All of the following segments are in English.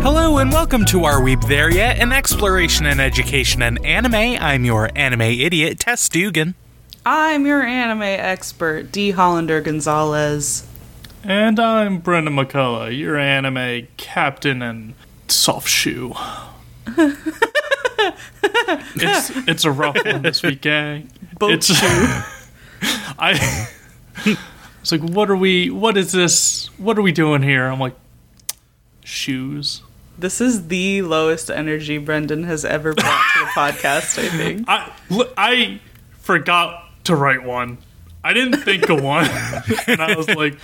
Hello and welcome to Are Weeb There Yet? An exploration in education and anime. I'm your anime idiot, Tess Dugan. I'm your anime expert, D. Hollander Gonzalez. And I'm Brendan McCullough, your anime captain and soft shoe. it's it's a rough one this week, gang. Boat it's I it's like what are we what is this what are we doing here? I'm like shoes. This is the lowest energy Brendan has ever brought to the podcast, I think. I I forgot to write one. I didn't think of one, and I was like,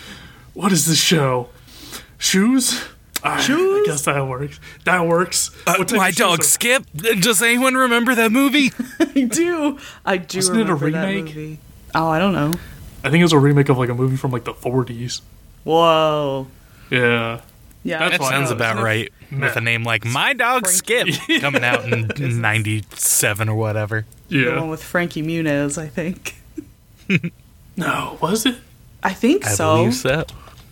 "What is this show? Shoes? Ah, I guess that works. That works. What My dog are- Skip. Does anyone remember that movie? I do. I do Wasn't it a remake? Oh, I don't know. I think it was a remake of like a movie from like the 40s. Whoa. Yeah, Yeah. That's That sounds about right. With a name like My Dog Skip coming out in 97 or whatever. The one with Frankie Muniz, I think. No, was it? I think I so. believe so.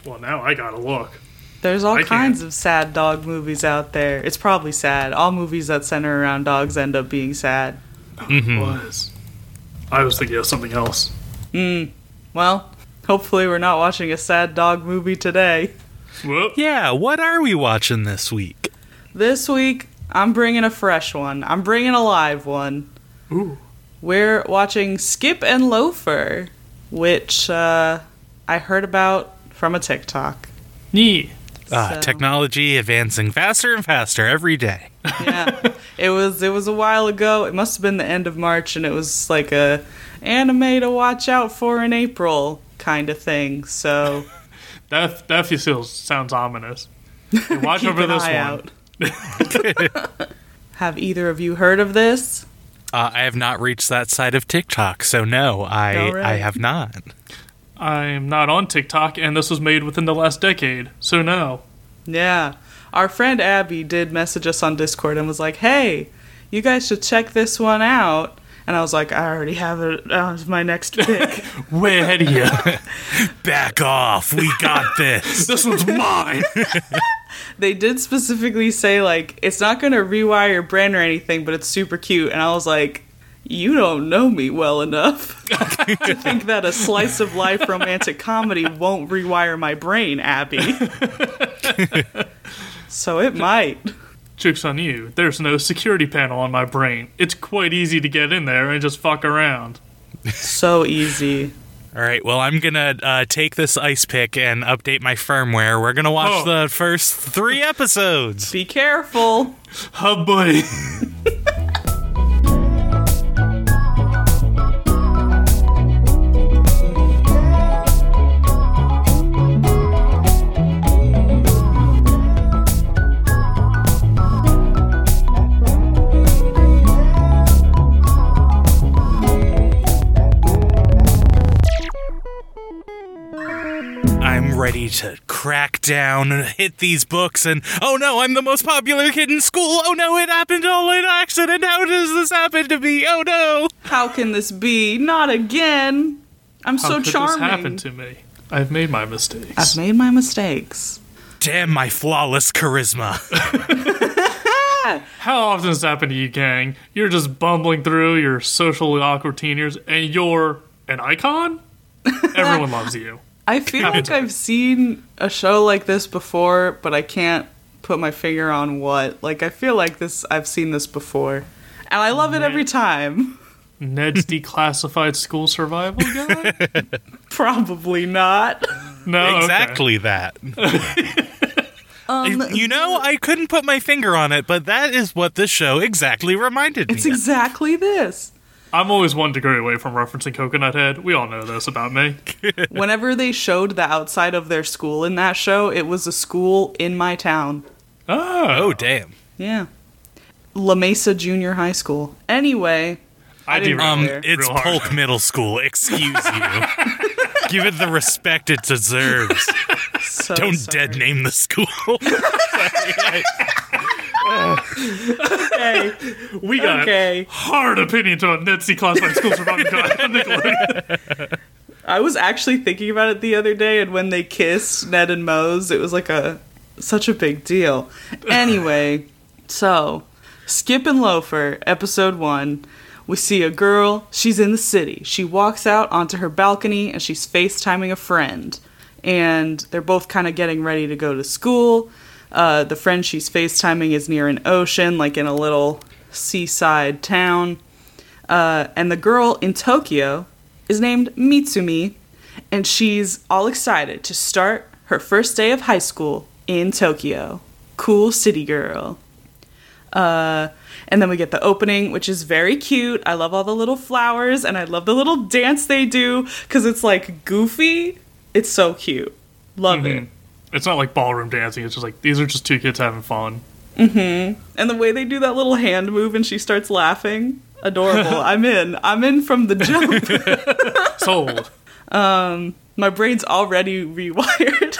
Well, now I gotta look. There's all I kinds can't. of sad dog movies out there. It's probably sad. All movies that center around dogs end up being sad. It mm-hmm. was. I was thinking of something else. Hmm. Well, hopefully we're not watching a sad dog movie today. Whoop. Yeah, what are we watching this week? This week, I'm bringing a fresh one. I'm bringing a live one. Ooh. We're watching Skip and Loafer, which uh, I heard about from a TikTok. Yeah. Ah, So- technology advancing faster and faster every day. Yeah, it was it was a while ago. It must have been the end of March, and it was like a anime to watch out for in April kind of thing. So That that feels sounds ominous. Hey, watch keep over an this eye one. out. Have either of you heard of this? Uh, I have not reached that side of TikTok, so no, I All right. I have not. I'm not on TikTok, and this was made within the last decade, so no. Yeah. Our friend Abby did message us on Discord and was like, hey, you guys should check this one out. And I was like, I already have it as my next pick. Way ahead of you. Back off. We got this. this one's mine. they did specifically say, like, it's not going to rewire your brain or anything, but it's super cute. And I was like, you don't know me well enough to think that a slice of life romantic comedy won't rewire my brain, Abby. so it might. Joke's on you. There's no security panel on my brain. It's quite easy to get in there and just fuck around. So easy. All right, well, I'm going to uh, take this ice pick and update my firmware. We're going to watch Oh. the first three episodes. Be careful. Oh boy. ready to crack down and hit these books and oh no, I'm the most popular kid in school. Oh no, it happened oh, all in accident. How does this happen to me? Oh no. How can this be? Not again. I'm How so could charming. this happen to me? I've made my mistakes. I've made my mistakes. Damn my flawless charisma. How often does this happen to you, gang? You're just bumbling through your socially awkward teen years, and you're an icon? Everyone loves you. I feel like I've seen a show like this before, but I can't put my finger on what. Like I feel like this I've seen this before. And I love it every time. Ned's declassified school survival guide? Probably not. No, okay. exactly that. Um, you know, I couldn't put my finger on it, but that is what this show exactly reminded me. It's of. exactly this. I'm always one degree away from referencing Coconut Head. We all know this about me. Whenever they showed the outside of their school in that show, it was a school in my town. Oh, oh damn. Yeah. La Mesa Junior High School. Anyway, I, didn't Um, there. it's real hard. Polk Middle School. Excuse you. Give it the respect it deserves. So Don't sorry. dead name the school. Okay. We got Okay. hard opinions Ned's Declassified schools from Nickelodeon. I was actually thinking about it the other day, and when they kissed Ned and Moze, it was like a such a big deal. Anyway, so Skip and Loafer, episode one. We see a girl. She's in the city. She walks out onto her balcony and she's FaceTiming a friend. And they're both kind of getting ready to go to school. Uh, the friend she's FaceTiming is near an ocean, like in a little seaside town. Uh, and the girl in Tokyo is named Mitsumi, and she's all excited to start her first day of high school in Tokyo. Cool city girl. Uh, and then we get the opening, which is very cute. I love all the little flowers, and I love the little dance they do because it's like goofy. It's so cute. Love it. It's not like ballroom dancing. It's just like these are just two kids having fun. And the way they do that little hand move and she starts laughing, adorable. I'm in. I'm in from the jump. Sold. My brain's already rewired.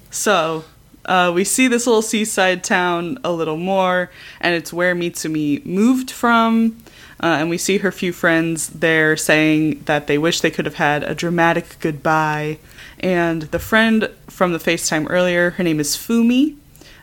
so, uh, we see this little seaside town a little more, and it's where Mitsumi moved from. Uh, and we see her few friends there saying that they wish they could have had a dramatic goodbye. And the friend from the FaceTime earlier, her name is Fumi.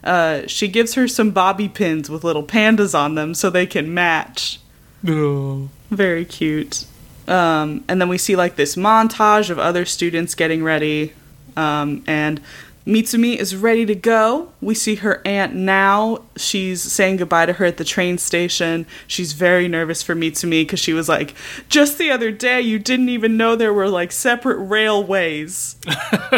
Uh, she gives her some bobby pins with little pandas on them so they can match. No. Very cute. Um, and then we see like this montage of other students getting ready. Um, and Mitsumi is ready to go. We see her aunt now. She's saying goodbye to her at the train station. She's very nervous for Mitsumi because she was like, just the other day, you didn't even know there were like separate railways.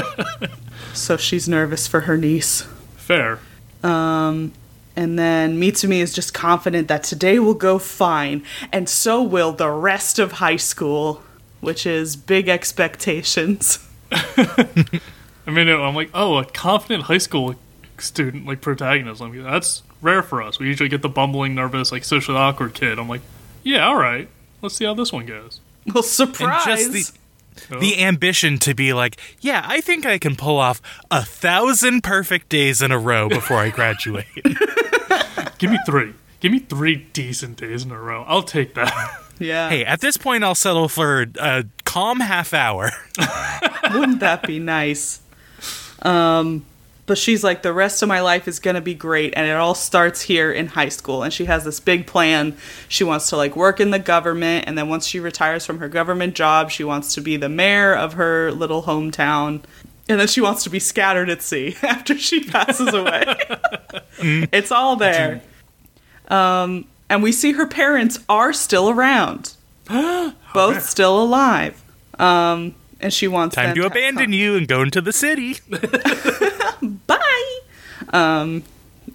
so she's nervous for her niece. Fair. Um, and then Mitsumi is just confident that today will go fine, and so will the rest of high school, which is big expectations. I mean, I'm like, oh, a confident high school student like protagonist. I'm like, that's rare for us. We usually get the bumbling, nervous, like socially awkward kid. I'm like, yeah, all right. Let's see how this one goes. Well, and surprise! just the oh. the ambition to be like, yeah, I think I can pull off a thousand perfect days in a row before I graduate. Give me three. Give me three decent days in a row. I'll take that. yeah. hey, at this point, I'll settle for a calm half hour. Wouldn't that be nice? Um, but she's like, the rest of my life is gonna be great, and it all starts here in high school. And she has this big plan. She wants to like work in the government, and then once she retires from her government job, she wants to be the mayor of her little hometown. And then she wants to be scattered at sea after she passes away. it's all there. Um, and we see her parents are still around, both still alive. Um, and she wants Time them to have abandon you and go into the city. bye. Um,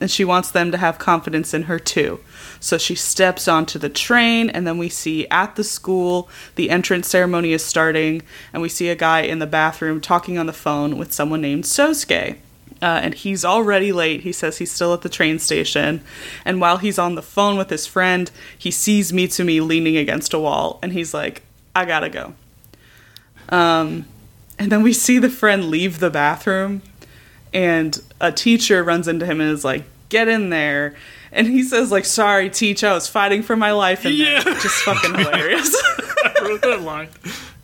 and she wants them to have confidence in her too. So she steps onto the train, and then we see at the school the entrance ceremony is starting, and we see a guy in the bathroom talking on the phone with someone named Sosuke. Uh, and he's already late. He says he's still at the train station. And while he's on the phone with his friend, he sees Mitsumi leaning against a wall, and he's like, I gotta go. Um, and then we see the friend leave the bathroom, and a teacher runs into him and is like, "Get in there!" And he says, "Like, sorry, teach, I was fighting for my life." And Yeah. just fucking hilarious. I wrote that line.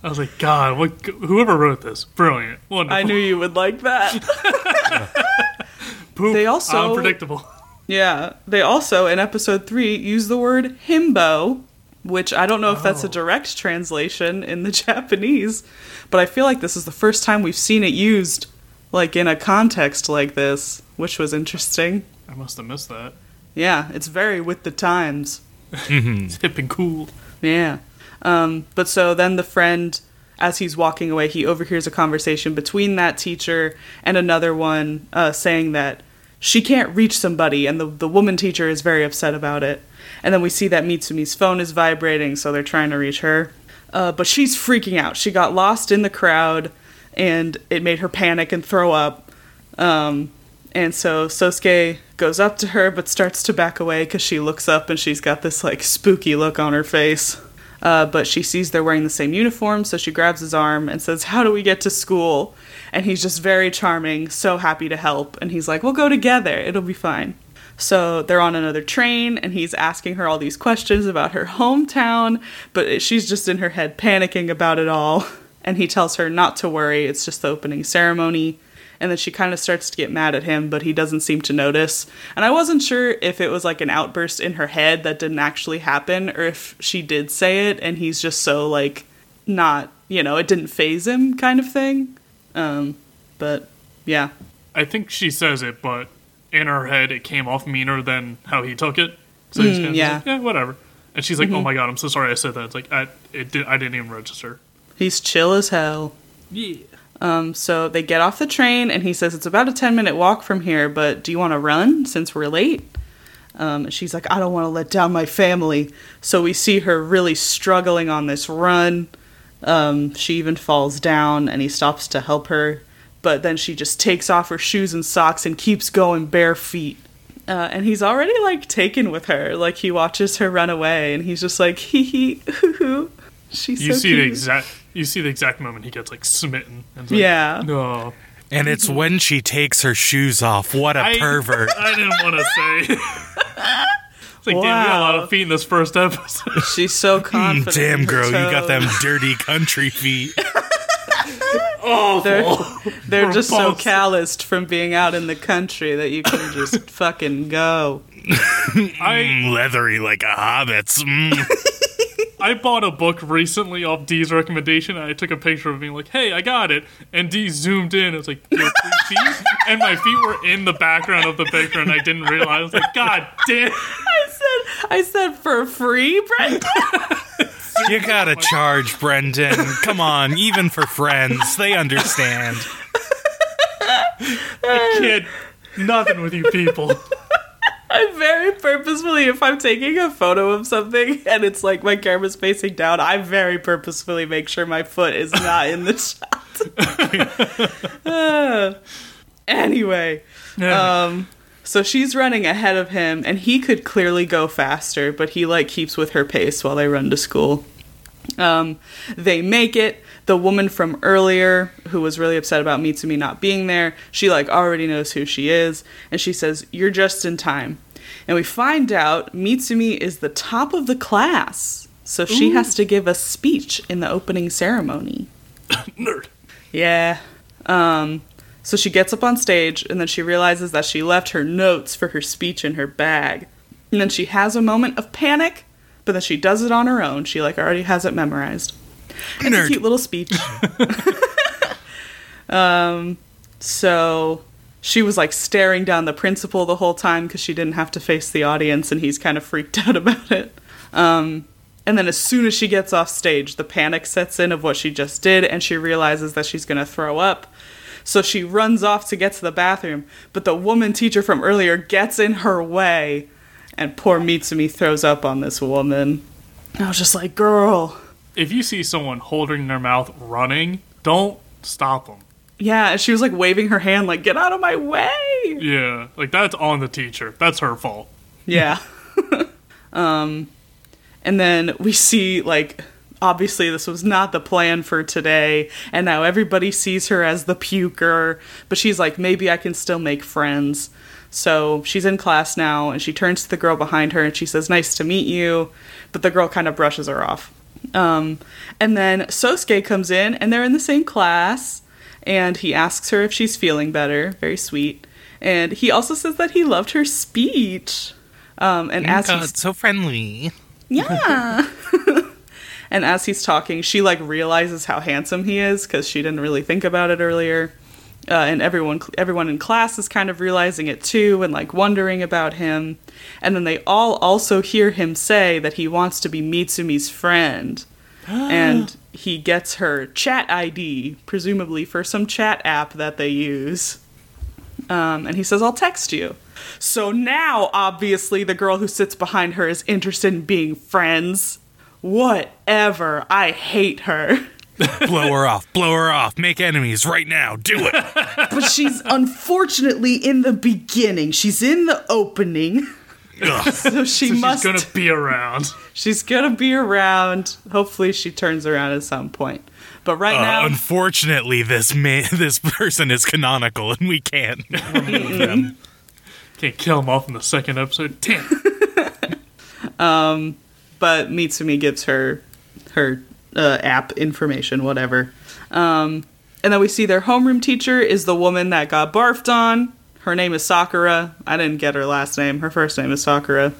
I was like, God, what? Whoever wrote this, brilliant, wonderful. I knew you would like that. Poop, they also- unpredictable. yeah, they also in episode three use the word himbo, which I don't know if that's a Oh. direct translation in the Japanese, but I feel like this is the first time we've seen it used, like in a context like this, which was interesting. I must have missed that. Yeah, it's very with the times. It's hip and cool. Yeah. Um, but so then the friend, as he's walking away, he overhears a conversation between that teacher and another one uh, saying that she can't reach somebody, and the, the woman teacher is very upset about it. And then we see that Mitsumi's phone is vibrating, so they're trying to reach her. Uh, but she's freaking out. She got lost in the crowd, and it made her panic and throw up. Um, and so Sosuke goes up to her but starts to back away because she looks up and she's got this like spooky look on her face. Uh, but she sees they're wearing the same uniform, so she grabs his arm and says, How do we get to school? And he's just very charming, so happy to help. And he's like, We'll go together, it'll be fine. So they're on another train, and he's asking her all these questions about her hometown, but she's just in her head panicking about it all. And he tells her not to worry, it's just the opening ceremony. And then she kind of starts to get mad at him, but he doesn't seem to notice. And I wasn't sure if it was like an outburst in her head that didn't actually happen, or if she did say it and he's just so like not, you know, it didn't phase him kind of thing. Um, but yeah. I think she says it, but in her head it came off meaner than how he took it. So he's Mm, kind of yeah. like, yeah, whatever. And she's like, "Oh my god, I'm so sorry I said that." It's like I it did, I didn't even register. He's chill as hell. Yeah. Um, so they get off the train, and he says it's about a 10 minute walk from here, but do you want to run since we're late? Um, she's like, I don't want to let down my family. So we see her really struggling on this run. Um, she even falls down, and he stops to help her. But then she just takes off her shoes and socks and keeps going bare feet. Uh, and he's already like taken with her. Like he watches her run away, and he's just like, hee hee, hoo hoo. She's You so see the cute. exact you see the exact moment he gets like smitten. And like, Yeah. No. And it's when she takes her shoes off. What a I- pervert. I didn't want to say. it's like, damn, we got a lot of feet in this first episode. She's so Mm, confident. in Damn, her girl, you got them dirty country feet. They're, they're just so calloused from being out in the country that you can just fucking go. I leathery like a hobbit's. Mm. I bought a book recently off Dee's recommendation, and I took a picture of me like, "Hey, I got it." And Dee zoomed in. It was like, "Your feet," and my feet were in the background of the picture, and I didn't realize. I was like, "God damn!" I said, I said for free, Brendan." You gotta charge, Brendan. Come on, even for friends, they understand. Kid, nothing with you people. I very purposefully, if I'm taking a photo of something and it's like my camera's facing down, I very purposefully make sure my foot is not in the shot. Uh, anyway, um, so she's running ahead of him, and he could clearly go faster, but he like keeps with her pace while they run to school. Um, they make it. The woman from earlier, who was really upset about Mitsumi not being there, she like already knows who she is, and she says, "You're just in time." And we find out Mitsumi is the top of the class, so she has to give a speech in the opening ceremony. Nerd. Yeah. Um, so she gets up on stage and then she realizes that she left her notes for her speech in her bag. And then she has a moment of panic, but then she does it on her own. She like already has it memorized. It's a cute little speech. um, so she was like staring down the principal the whole time because she didn't have to face the audience, and he's kind of freaked out about it. Um, and then as soon as she gets off stage, the panic sets in of what she just did, and she realizes that she's gonna throw up. So she runs off to get to the bathroom, but the woman teacher from earlier gets in her way, and poor Mitsumi throws up on this woman. I was just like, girl. If you see someone holding their mouth running, don't stop them. Yeah, she was like waving her hand, like, get out of my way. Yeah, like that's on the teacher. That's her fault. Yeah. um, and then we see, like, obviously this was not the plan for today, and now everybody sees her as the puker, but she's like, maybe I can still make friends. So she's in class now, and she turns to the girl behind her and she says, Nice to meet you. But the girl kind of brushes her off. Um, and then Sosuke comes in, and they're in the same class, and he asks her if she's feeling better. Very sweet. And he also says that he loved her speech. Um, and as God, he's so friendly. yeah. and as he's talking, she like realizes how handsome he is because she didn't really think about it earlier. Uh, and everyone, everyone in class is kind of realizing it too, and like wondering about him. And then they all also hear him say that he wants to be Mitsumi's friend, and he gets her chat ID, presumably for some chat app that they use. Um, and he says, "I'll text you." So now, obviously, the girl who sits behind her is interested in being friends. Whatever. I hate her. blow her off. Blow her off. Make enemies right now. Do it. But she's unfortunately in the beginning. She's in the opening. so she So must. she's gonna be around. she's gonna be around. Hopefully, she turns around at some point. But right Uh, now, unfortunately, this man, this person is canonical, and we can't remove them. Can't kill him off in the second episode. Damn. but Mitsumi gives her her uh, app information, whatever. Um, and then we see their homeroom teacher is the woman that got barfed on. Her name is Sakura. I didn't get her last name. Her first name is Sakura.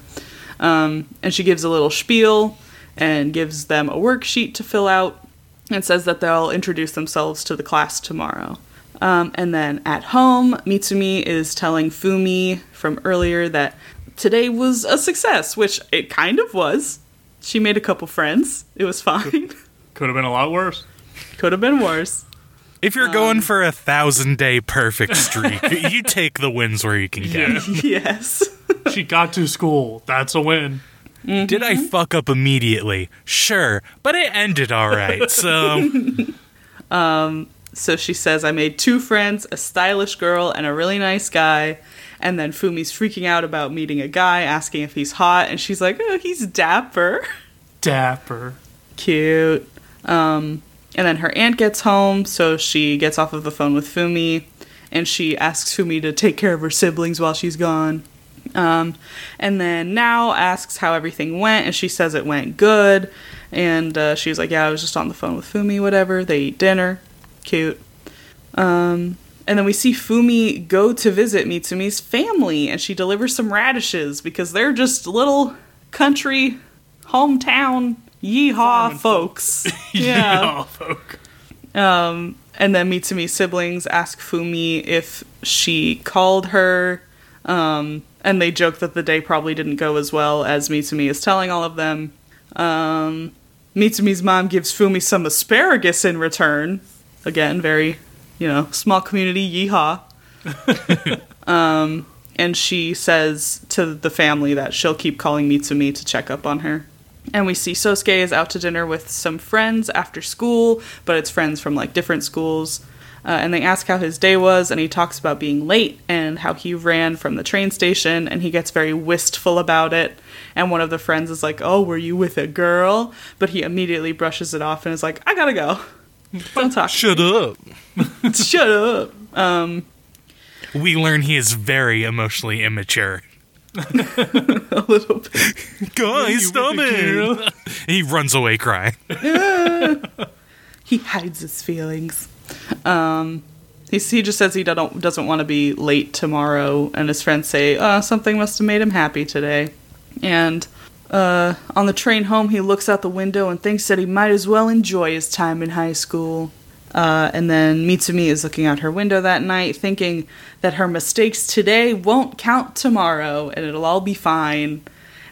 Um, and she gives a little spiel and gives them a worksheet to fill out and says that they'll introduce themselves to the class tomorrow. Um, and then at home, Mitsumi is telling Fumi from earlier that today was a success, which it kind of was. She made a couple friends. It was fine. Could have been a lot worse. Could have been worse. If you're going for a thousand day perfect streak, you take the wins where you can get. Yeah. yes. she got to school. That's a win. Did I fuck up immediately? Sure, but it ended all right. So um, So she says, I made two friends, a stylish girl and a really nice guy. And then Fumi's freaking out about meeting a guy, asking if he's hot. And she's like, oh, he's dapper. Dapper. Cute. Um, and then her aunt gets home, so she gets off of the phone with Fumi. And she asks Fumi to take care of her siblings while she's gone. Um, and then Nao asks how everything went, and she says it went good. And uh, she's like, Yeah, I was just on the phone with Fumi, whatever. They eat dinner. Cute. Um, and then we see Fumi go to visit Mitsumi's family, and she delivers some radishes because they're just little country, hometown, yeehaw folks. yeah. Oh, folk. Um, and then Mitsumi's siblings ask Fumi if she called her, um, and they joke that the day probably didn't go as well as Mitsumi is telling all of them. Um, Mitsumi's mom gives Fumi some asparagus in return. Again, very, you know, small community, yeehaw. um, and she says to the family that she'll keep calling Mitsumi to check up on her. And we see Sosuke is out to dinner with some friends after school, but it's friends from like different schools. Uh, and they ask how his day was, and he talks about being late and how he ran from the train station, and he gets very wistful about it. And one of the friends is like, Oh, were you with a girl? But he immediately brushes it off and is like, I gotta go. Don't talk. shut up. Shut up. Um, We learn he is very emotionally immature. a little bit. Guys, stop it! he runs away crying. he hides his feelings. Um, he he just says he doesn't doesn't want to be late tomorrow, and his friends say, "Uh, something must have made him happy today." And uh, on the train home, he looks out the window and thinks that he might as well enjoy his time in high school. Uh, and then Mitsumi is looking out her window that night, thinking that her mistakes today won't count tomorrow and it'll all be fine.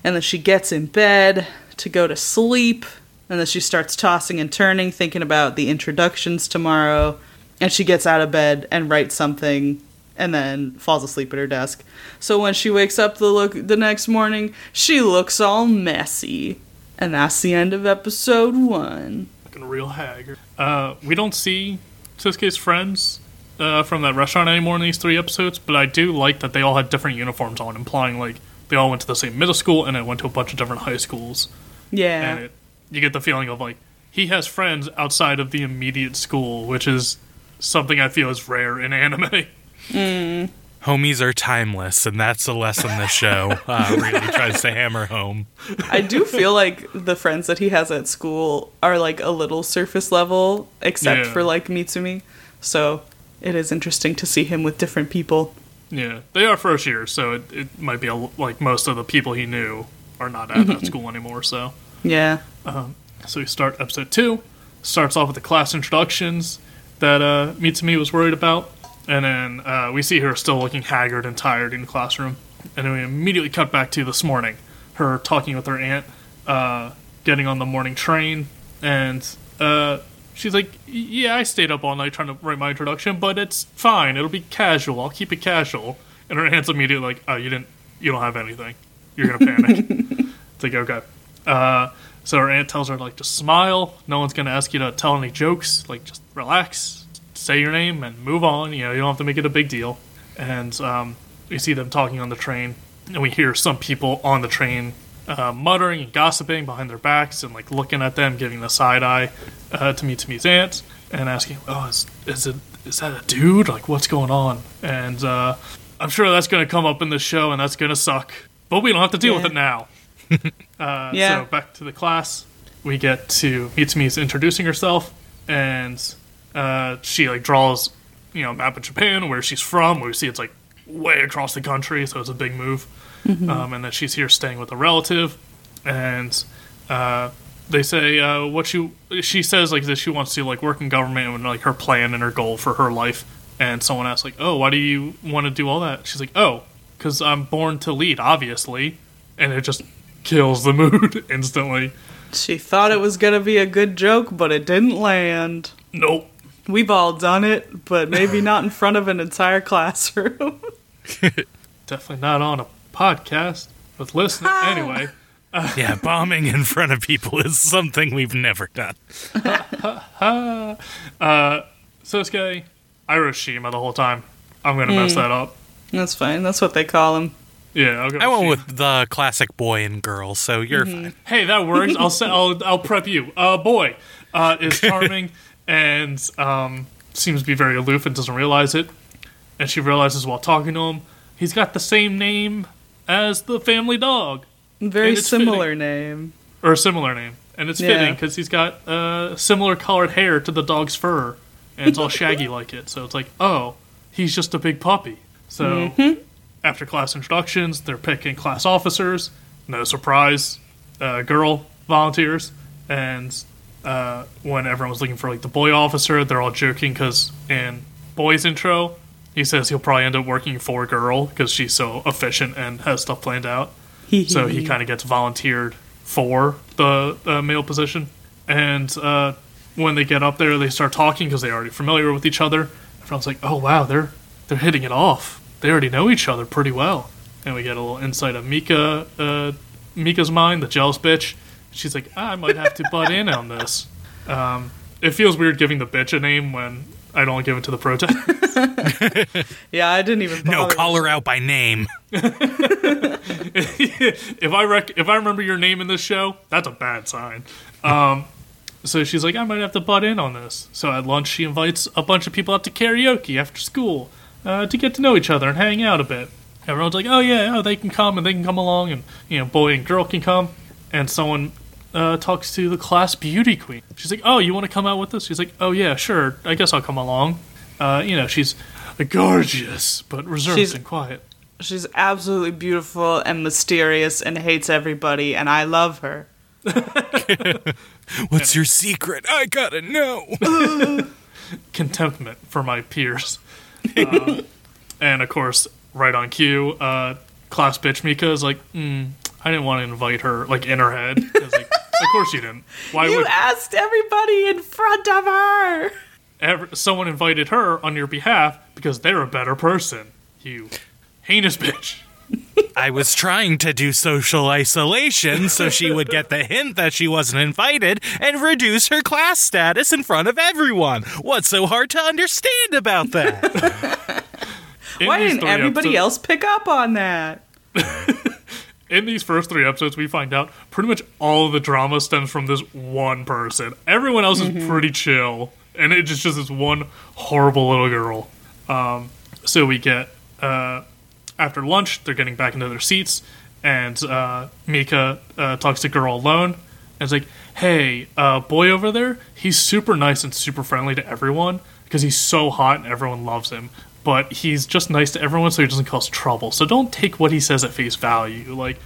And then she gets in bed to go to sleep. And then she starts tossing and turning, thinking about the introductions tomorrow. And she gets out of bed and writes something and then falls asleep at her desk. So when she wakes up the look the next morning, she looks all messy. And that's the end of episode 1 real hag. Uh, we don't see Sosuke's friends uh, from that restaurant anymore in these three episodes, but I do like that they all had different uniforms on, implying like they all went to the same middle school and then went to a bunch of different high schools. Yeah, and it, you get the feeling of like he has friends outside of the immediate school, which is something I feel is rare in anime. Mm. Homies are timeless, and that's a lesson the show uh, really tries to hammer home. I do feel like the friends that he has at school are like a little surface level, except Yeah. for like Mitsumi. So it is interesting to see him with different people. Yeah, they are first year, so it, it might be a, like most of the people he knew are not at that school anymore. So, Yeah. so we start episode two. Starts off with the class introductions that uh, Mitsumi was worried about, and then uh, we see her still looking haggard and tired in the classroom, and then we immediately cut back to this morning, her talking with her aunt, uh, getting on the morning train, and uh, she's like, "Yeah, I stayed up all night trying to write my introduction, but it's fine. It'll be casual. I'll keep it casual." And her aunt's immediately like, "Oh, you didn't. You don't have anything. You're gonna panic." it's like, okay. Uh, so her aunt tells her like, just smile. No one's gonna ask you to tell any jokes. Like, just relax, say your name, and move on. You know, you don't have to make it a big deal. And um, we see them talking on the train, and we hear some people on the train uh, muttering and gossiping behind their backs and like looking at them, giving the side eye uh, to Mitsumi's aunt and asking, "Oh, is, is it is that a dude? Like, what's going on?" And uh, I'm sure that's going to come up in the show, and that's going to suck. But we don't have to deal with it now. uh, Yeah. So back to the class, we get to Mitsumi's introducing herself, and uh, she like draws, you know, a map of Japan where she's from. Where we see it's like way across the country, so it's a big move. Um, and that she's here staying with a relative, and uh, they say uh, what you. She says like that she wants to like work in government and like her plan and her goal for her life. And someone asks like, "Oh, why do you want to do all that?" She's like, "Oh, because I'm born to lead, obviously." And it just kills the mood instantly. She thought it was gonna be a good joke, but it didn't land. Nope. We've all done it, but maybe not in front of an entire classroom. Definitely not on a podcast with listeners. anyway, Yeah, bombing in front of people is something we've never done. Sosuke, I wrote Shima the whole time. I'm gonna mess that up. That's fine. That's what they call him. Yeah, I'll go. I went with the classic boy and girl, so you're fine. Hey, that works. I'll say, I'll I'll prep you. Uh, boy, uh, is charming and um, seems to be very aloof and doesn't realize it. And she realizes while talking to him, he's got the same name as the family dog, Very similar name. or a similar name, and it's Yeah. fitting because he's got uh, similar colored hair to the dog's fur, and it's all shaggy like it. So it's like, oh, he's just a big puppy. So after class introductions, they're picking class officers. No surprise, uh, girl volunteers, and uh, when everyone was looking for like the boy officer, they're all joking because in boy's intro, he says he'll probably end up working for a girl because she's so efficient and has stuff planned out. so he kind of gets volunteered for the uh, male position. And uh, when they get up there, they start talking because they're already familiar with each other. Everyone's like, "Oh wow, they're they're hitting it off. They already know each other pretty well." And we get a little insight of Mika, uh, Mika's mind, the jealous bitch. She's like, "I might have to butt in on this." Um, it feels weird giving the bitch a name when I don't give it to the protagonist. Yeah, I didn't even. No, call her out by name. if I rec- if I remember your name in this show, that's a bad sign. Um, so she's like, I might have to butt in on this. So at lunch, she invites a bunch of people out to karaoke after school uh, to get to know each other and hang out a bit. Everyone's like, oh yeah, oh, they can come and they can come along, and you know, boy and girl can come. And someone uh, talks to the class beauty queen. She's like, oh, you want to come out with us? She's like, oh yeah, sure, I guess I'll come along. Uh, you know, she's gorgeous but reserved She's- and quiet. She's absolutely beautiful and mysterious and hates everybody, and I love her. What's your secret? I gotta know. contentment for my peers. Uh, and of course, right on cue, uh, class bitch Mika is like, mm, I didn't want to invite her, like in her head. I was like, of course you didn't. Why would You would asked everybody in front of her. ever, someone invited her on your behalf because they're a better person? You heinous bitch. I was trying to do social isolation so she would get the hint that she wasn't invited and reduce her class status in front of everyone. What's so hard to understand about that? Why didn't everybody episodes- else pick up on that? in these first three episodes, we find out pretty much all of the drama stems from this one person. Everyone else is pretty chill, and it's just, just this one horrible little girl. Um, so we get uh, after lunch, they're getting back into their seats, and uh, Mika uh, talks to girl alone, and is like, "Hey, uh, boy over there, he's super nice and super friendly to everyone because he's so hot and everyone loves him." But he's just nice to everyone, so he doesn't cause trouble. So don't take what he says at face value. Like,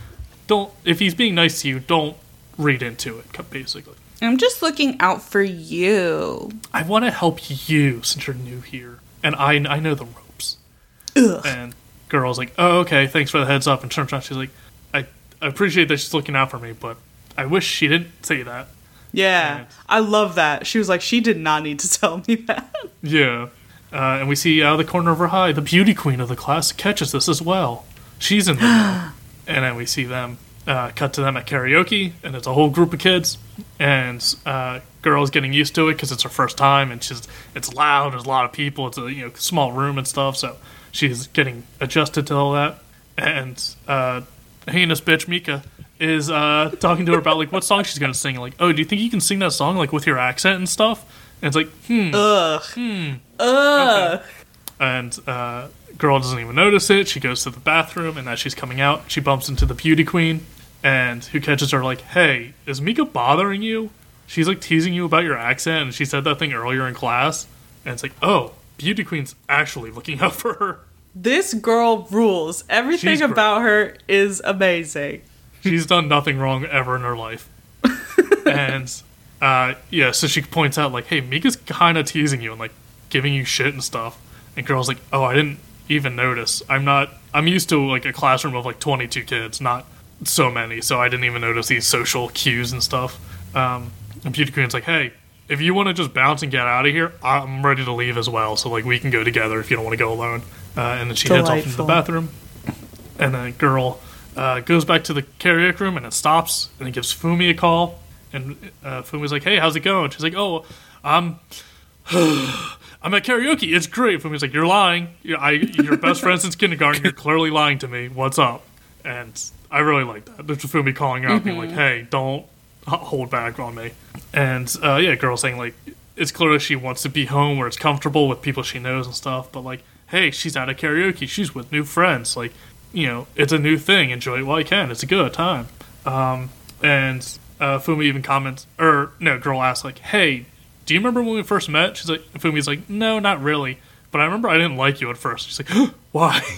don't if he's being nice to you, don't read into it. Basically, I'm just looking out for you. I want to help you since you're new here, and I I know the ropes. Ugh. And girl's like, oh okay, thanks for the heads up. And turns around, she's like, I, I appreciate that she's looking out for me, but I wish she didn't say that. Yeah, Right. I love that. She was like, she did not need to tell me that. Yeah. Uh, and we see out of the corner of her eye, the beauty queen of the class catches this as well. She's in the know. and then we see them uh, cut to them at karaoke, and it's a whole group of kids. And uh, girl's getting used to it because it's her first time, and she's it's loud. There's a lot of people. It's a you know small room and stuff, so she's getting adjusted to all that. and uh, heinous bitch Mika is uh, talking to her about like what song she's gonna sing. Like, oh, do you think you can sing that song like with your accent and stuff? And it's like, hmm. Ugh. Ugh. And uh, girl doesn't even notice it. She goes to the bathroom, and as she's coming out, she bumps into the beauty queen, and who catches her like, "Hey, is Mika bothering you? She's like teasing you about your accent, and she said that thing earlier in class." And it's like, "Oh, beauty queen's actually looking out for her. This girl rules. Everything She's great. about her is amazing. She's done nothing wrong ever in her life." and uh, yeah, so she points out like, "Hey, Mika's kind of teasing you and like giving you shit and stuff." And girl's like, "Oh, I didn't even notice. I'm not. I'm used to like a classroom of like 22 kids, not so many, so I didn't even notice these social cues and stuff." Um, and Beauty Queen's like, "Hey, if you want to just bounce and get out of here, I'm ready to leave as well. So like we can go together if you don't want to go alone." Uh, and then she heads off into the bathroom, and then girl uh, goes back to the karaoke room and it stops, and it gives Fumi a call, and uh, was like, "Hey, how's it going?" She's like, "Oh, I'm." I'm at karaoke. It's great. Fumi's like, "You're lying. You're, I, your best friend since kindergarten. You're clearly lying to me. What's up?" And I really like that. There's Fumi calling out, being like, "Hey, don't hold back on me." And uh, yeah, girl saying like, it's clear she wants to be home where it's comfortable with people she knows and stuff. But like, hey, she's at a karaoke. She's with new friends. Like, you know, it's a new thing. Enjoy it while you can. It's a good time. Um, and uh, Fumi even comments, or no, girl asks like, "Hey, do you remember when we first met?" She's like, Fumi's like, "No, not really, but I remember I didn't like you at first." She's like, "Why?"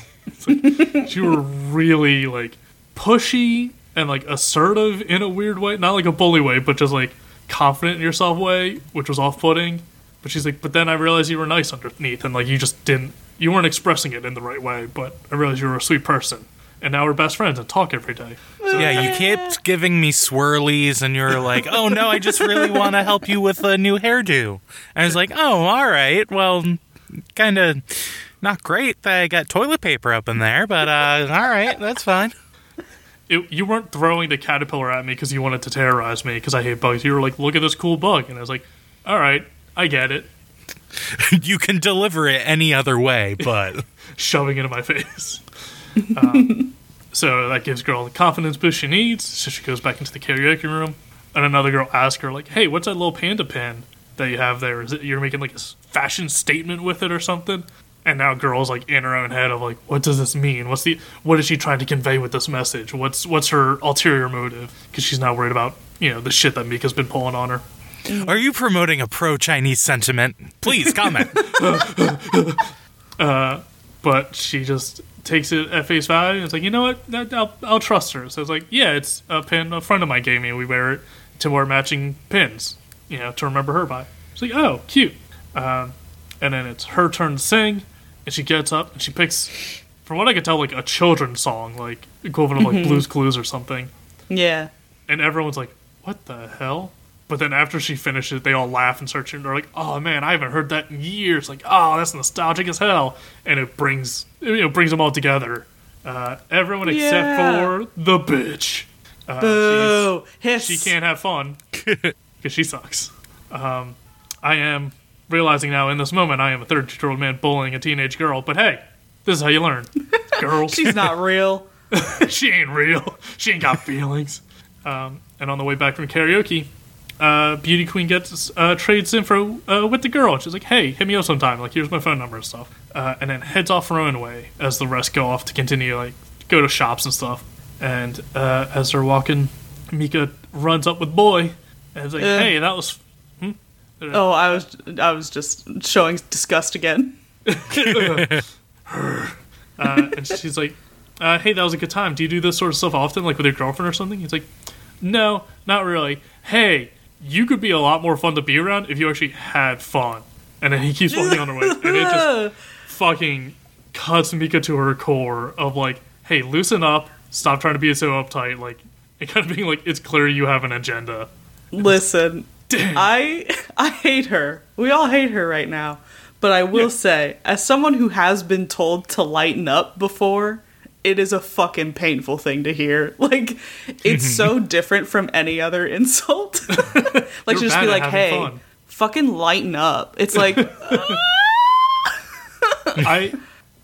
Like, you were really like pushy and like assertive in a weird way, not like a bully way, but just like confident in yourself way, which was off-putting. But she's like, "But then I realized you were nice underneath, and like you just didn't, you weren't expressing it in the right way. But I realized you were a sweet person." And now we're best friends and talk every day. Yeah, you kept giving me swirlies, and you're like, "Oh no, I just really want to help you with a new hairdo." And I was like, "Oh, all right. Well, kind of not great that I got toilet paper up in there, but uh, all right, that's fine." it, you weren't throwing the caterpillar at me because you wanted to terrorize me because I hate bugs. You were like, look at this cool bug. And I was like, all right, I get it. You can deliver it any other way, but Shoving it in my face. um, so that gives girl the confidence boost she needs. So she goes back into the karaoke room. And another girl asks her, like, hey, what's that little panda pin that you have there? Is it you're making like a fashion statement with it or something? And now girl's like in her own head of like, what does this mean? What's the what is she trying to convey with this message? What's what's her ulterior motive? Because she's not worried about you know the shit that Mika's been pulling on her. are you promoting a pro-Chinese sentiment? Please comment. but she just takes it at face value. And it's like, you know what? I'll, I'll trust her. So it's like, yeah, it's a pin a friend of mine gave me. We wear it to wear matching pins, you know, to remember her by. It's like, oh, cute. Um, and then it's her turn to sing, and she gets up and she picks, from what I could tell, like a children's song, like equivalent of like Blues Clues or something. Yeah. And everyone's like, what the hell? But then after she finishes, they all laugh and start cheering. They're like, "Oh man, I haven't heard that in years!" Like, "Oh, that's nostalgic as hell!" And it brings you know brings them all together. Uh, everyone except for the bitch. Uh, Boo. Hiss. she can't have fun because she sucks. Um, I am realizing now in this moment I am a 32 year old man bullying a teenage girl. But hey, this is how you learn, girls. She's not real. she ain't real. She ain't got feelings. Um, and on the way back from karaoke, uh, Beauty Queen gets uh, trades info uh, with the girl. She's like, "Hey, hit me up sometime. Like, here's my phone number and stuff." Uh, and then heads off her own way as the rest go off to continue like go to shops and stuff. And uh, as they're walking, Mika runs up with Boy and is like. "Hey, that was Oh, I was I was just showing disgust again. uh, and she's like, uh, "Hey, that was a good time. Do you do this sort of stuff often, like with your girlfriend or something?" He's like, "No, not really. Hey, you could be a lot more fun to be around if you actually had fun." And then he keeps walking on the way, and it just fucking cuts Mika to her core of like, "Hey, loosen up. Stop trying to be so uptight." Like, and kind of being like, "It's clear you have an agenda." Listen, Damn. I I hate her. We all hate her right now. But I will Yeah. say, as someone who has been told to lighten up before, it is a fucking painful thing to hear. Like, it's so different from any other insult. like, just be like, hey, fun." fucking lighten up. It's like, I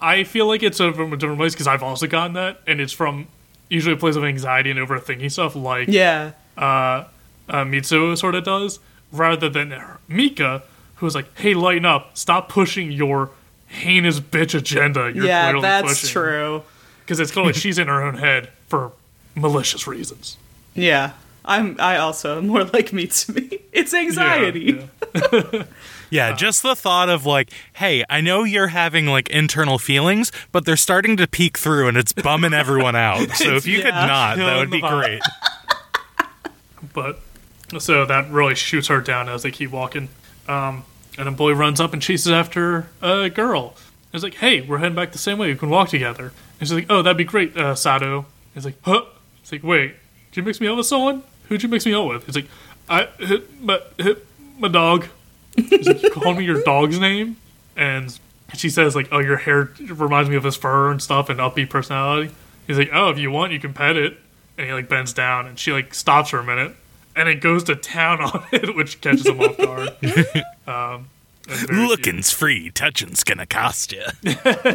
I feel like it's from a different place because I've also gotten that, and it's from usually a place of anxiety and overthinking stuff, like Yeah. uh, uh, Mitsumi sort of does, rather than Mika, who's like, "Hey, lighten up! Stop pushing your heinous bitch agenda." You're yeah, that's pushing. true. Because it's kind of like she's in her own head for malicious reasons. Yeah. I'm I also more like me to me. It's anxiety. yeah. Yeah, just the thought of like, hey, I know you're having like internal feelings, but they're starting to peek through and it's bumming everyone out. So if you could not, that would be great. But so that really shoots her down as they keep walking. Um, and a boy runs up and chases after a girl. He's like, "Hey, we're heading back the same way. We can walk together." And she's like, "Oh, that'd be great, uh, Sato." He's like, "Huh?" He's like, "Wait, did you mix me up with someone? Who'd you mix me up with?" He's like, "I hit my hit my dog." He's like, "You called me your dog's name?" And she says like, "Oh, your hair reminds me of his fur and stuff, and upbeat personality." He's like, "Oh, if you want, you can pet it." And he like bends down, and she like stops for a minute, and it goes to town on it, which catches him off guard. um, and cute. Looking's free, touching's gonna cost you.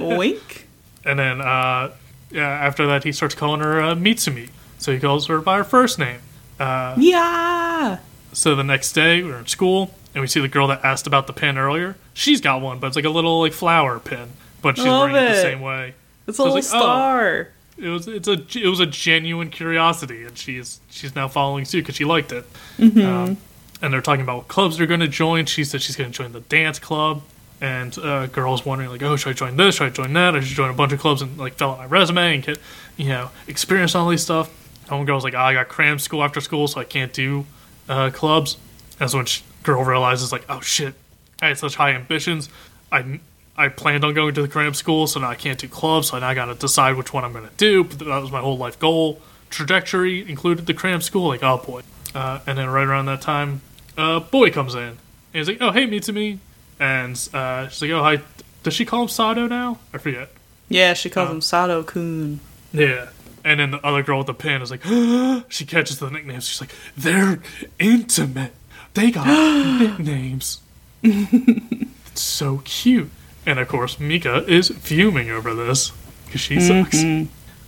Wink. And then uh, yeah, after that, he starts calling her uh, Mitsumi. So he calls her by her first name. Yeah. So the next day, we're in school, and we see the girl that asked about the pin earlier. She's got one, but it's like a little like flower pin, but she's Love wearing it the same way. It's a I was little like, oh. star. It was it's a it was a genuine curiosity, and she's she's now following suit because she liked it. Mm-hmm. Um, and they're talking about what clubs they're going to join. She said she's going to join the dance club, and uh, girls wondering like, oh, should I join this? Should I join that? I should join a bunch of clubs and like fill out my resume and get you know experience all these stuff. And one girl's like, oh, I got cram school after school, so I can't do uh, clubs. That's when girl realizes like, oh shit, I had such high ambitions. I I planned on going to the cram school, so now I can't do clubs. So now I got to decide which one I'm going to do. But that was my whole life goal. Trajectory included the cram school. Like, oh boy. Uh, and then right around that time, a boy comes in. And he's like, oh hey, Mitsumi. And uh, she's like, oh hi. Does she call him Sado now? I forget. Yeah, she calls Uh, him Sato Kun. Yeah. And then the other girl with the pin is like, she catches the nicknames. She's like, they're intimate. They got nicknames. it's so cute. And of course, Mika is fuming over this because she sucks.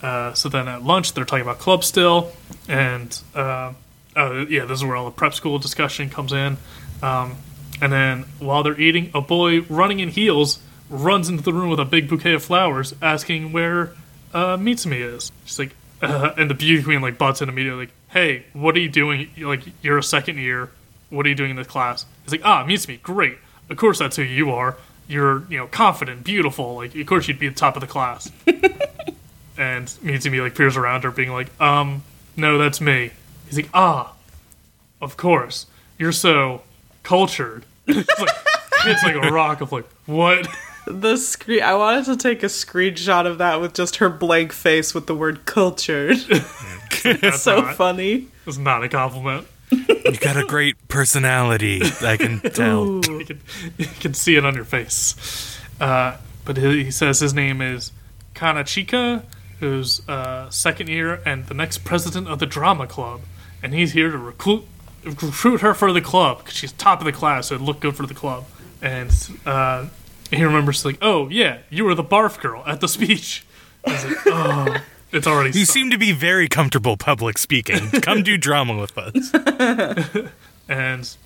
Uh, so then at lunch, they're talking about club still. And uh, oh, yeah, this is where all the prep school discussion comes in. Um, and then while they're eating, a boy running in heels runs into the room with a big bouquet of flowers, asking where uh, Mitsumi is. She's like, uh, and the beauty queen like butts in immediately, like, "Hey, what are you doing? Like, you're a second year. What are you doing in this class?" He's like, "Ah, Mitsumi, great. Of course, that's who you are. You're, you know, confident, beautiful. Like, of course, you'd be at the top of the class." and Mitsumi like peers around her, being like, "Um, no, that's me." He's like, "Ah, of course. You're so cultured." it's like it's like a rock of like, what? The screen. I wanted to take a screenshot of that with just her blank face with the word cultured. It's so not, funny. It's not a compliment. You got a great personality, I can tell. You can, you can see it on your face. Uh, but he, he says his name is Kanechika, who's uh, second year and the next president of the drama club, and he's here to recruit recruit her for the club because she's top of the class, so it'd look good for the club. And uh, he remembers like, oh yeah, you were the barf girl at the speech. I like, oh, it's already. You sucked. seem to be very comfortable public speaking. Come do drama with us. and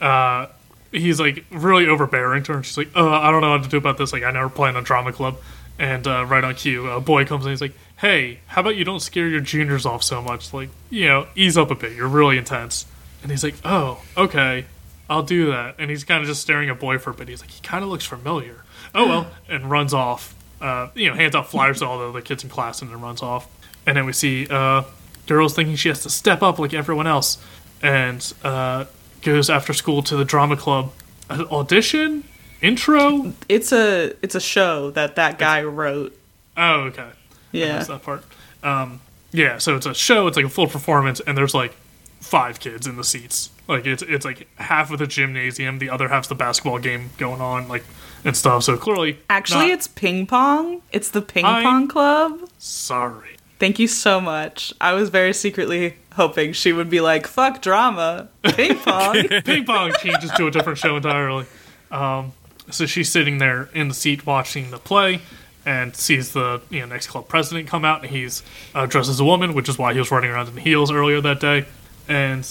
uh, he's like really overbearing to her. And she's like, "Oh, I don't know what to do about this. Like, I never planned on drama club." And uh, right on cue, a boy comes in. He's like, "Hey, how about you don't scare your juniors off so much? Like, you know, ease up a bit. You're really intense." And he's like, "Oh, okay, I'll do that." And he's kind of just staring at boy for a bit. He's like, "He kind of looks familiar." Oh well, and runs off. Uh, you know, hands out flyers to all the other kids in class, and then runs off. And then we see uh, girls thinking she has to step up like everyone else, and uh, goes after school to the drama club An audition intro. It's a it's a show that that guy wrote. Oh, okay. Yeah. that part. Um, yeah, so it's a show. It's like a full performance, and there's like five kids in the seats. Like it's it's like half of the gymnasium, the other half's the basketball game going on, like and stuff. So clearly, Actually, it's ping pong. It's the ping I- pong club. sorry. Thank you so much. I was very secretly hoping she would be like, "Fuck drama, ping pong." Ping pong changes to a different show entirely. Um, so she's sitting there in the seat watching the play, and sees the you know next club president come out, and he's uh, dressed as a woman, which is why he was running around in heels earlier that day. And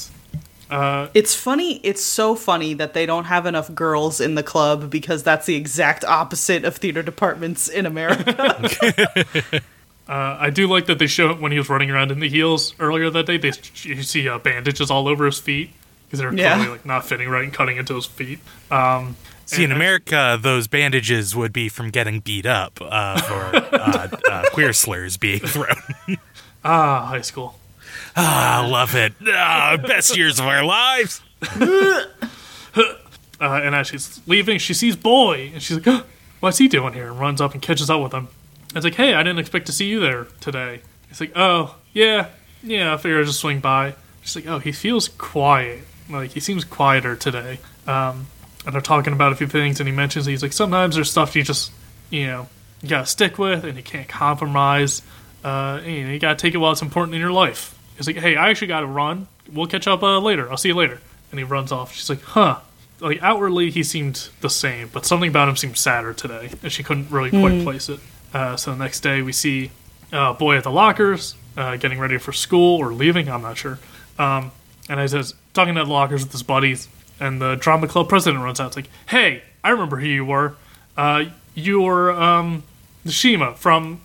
uh, It's funny. It's so funny that they don't have enough girls in the club because that's the exact opposite of theater departments in America. uh, I do like that they show when he was running around in the heels earlier that day. They you see uh, bandages all over his feet because they're Yeah. clearly like not fitting right and cutting into his feet. Um, See, in America, those bandages would be from getting beat up uh, for uh, uh, queer slurs being thrown. Ah, high school. Ah, I love it. Ah, best years of our lives. Uh, and as she's leaving, she sees Boy, and she's like, "Oh, "What's he doing here?" And runs up and catches up with him. And it's like, "Hey, I didn't expect to see you there today." He's like, "Oh, yeah, yeah. I figured I'd just swing by." She's like, "Oh, he feels quiet. Like he seems quieter today." Um, and they're talking about a few things, and he mentions he's like, "Sometimes there's stuff you just, you know, you gotta stick with, and you can't compromise. Uh, and, you gotta take it while it's important in your life." He's like, "Hey, I actually gotta run. We'll catch up uh, later. I'll see you later." And he runs off. She's like, "Huh." like outwardly he seemed the same, but something about him seemed sadder today, and she couldn't really quite place it. Uh, so the next day we see uh, boy at the lockers, uh, getting ready for school or leaving. I'm not sure. Um, and I says talking at the lockers with his buddies, and the drama club president runs out. It's like, "Hey, I remember who you were. Uh, you were um, Shima from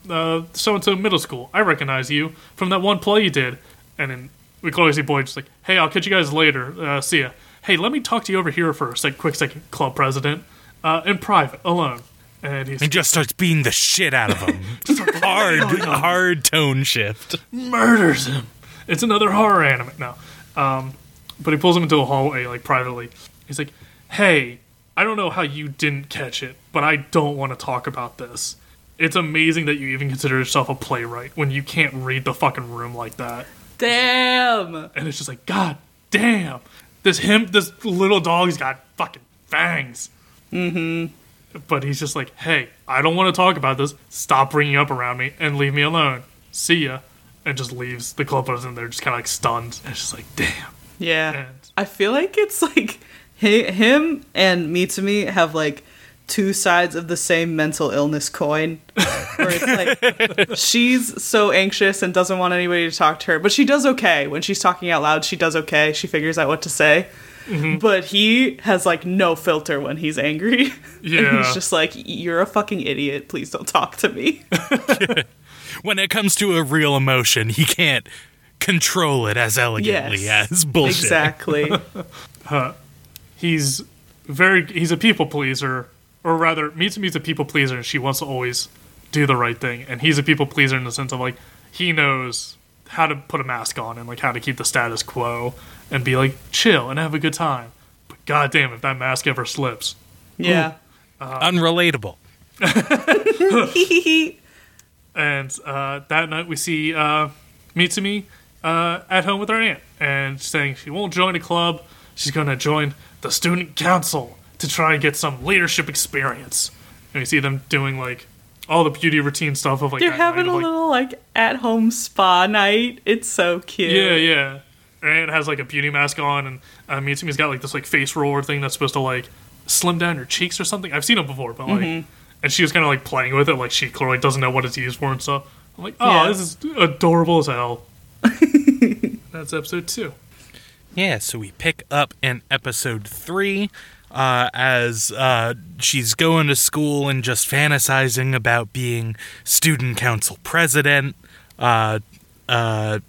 so and so middle school. I recognize you from that one play you did." And then we clearly see boy just like, "Hey, I'll catch you guys later. Uh, see ya." Hey, let me talk to you over here for a sec- quick second, club president, uh, in private, alone. And he just starts beating the shit out of him. hard, hard tone shift. murders him. It's another horror anime now. Um, but he pulls him into a hallway, like privately. He's like, "Hey, I don't know how you didn't catch it, but I don't want to talk about this. It's amazing that you even consider yourself a playwright when you can't read the fucking room like that." Damn. And it's just like, God damn, this him, this little dog's got fucking fangs. Mm-hmm. But he's just like, hey, I don't want to talk about this. Stop bringing up around me and leave me alone. See ya. And just leaves the club president there, just kind of like stunned. And it's just like, damn. Yeah. And- I feel like it's like hi- him and Mitsumi have like two sides of the same mental illness coin. Where it's like she's so anxious and doesn't want anybody to talk to her, but she does okay. When she's talking out loud, she does okay. She figures out what to say. Mm-hmm. But he has like no filter when he's angry. and Yeah. he's just like, You're a fucking idiot. Please don't talk to me. When it comes to a real emotion, he can't control it as elegantly Yes. as bullshit. exactly. He's very, he's a people pleaser. Or rather, Mitsumi's a people pleaser and she wants to always do the right thing. And he's a people pleaser in the sense of like, he knows how to put a mask on and like how to keep the status quo and be like chill and have a good time. But goddamn, if that mask ever slips, Yeah. Unrelatable. And uh, that night we see uh, Mitsumi uh, at home with her aunt and saying she won't join a club. She's going to join the student council to try and get some leadership experience. And we see them doing like all the beauty routine stuff of like They're having night a of, like, little like at home spa night. It's so cute. yeah, yeah. And aunt has like a beauty mask on, and uh, Mitsumi's got like this like face roller thing that's supposed to like slim down your cheeks or something. I've seen it before, but like, Mm-hmm. and she was kind of like playing with it, like she clearly doesn't know what it's used for and stuff. I'm like, oh, Yeah. this is adorable as hell. That's episode two. Yeah, so we pick up in episode three uh, as uh, she's going to school and just fantasizing about being student council president. Uh, uh,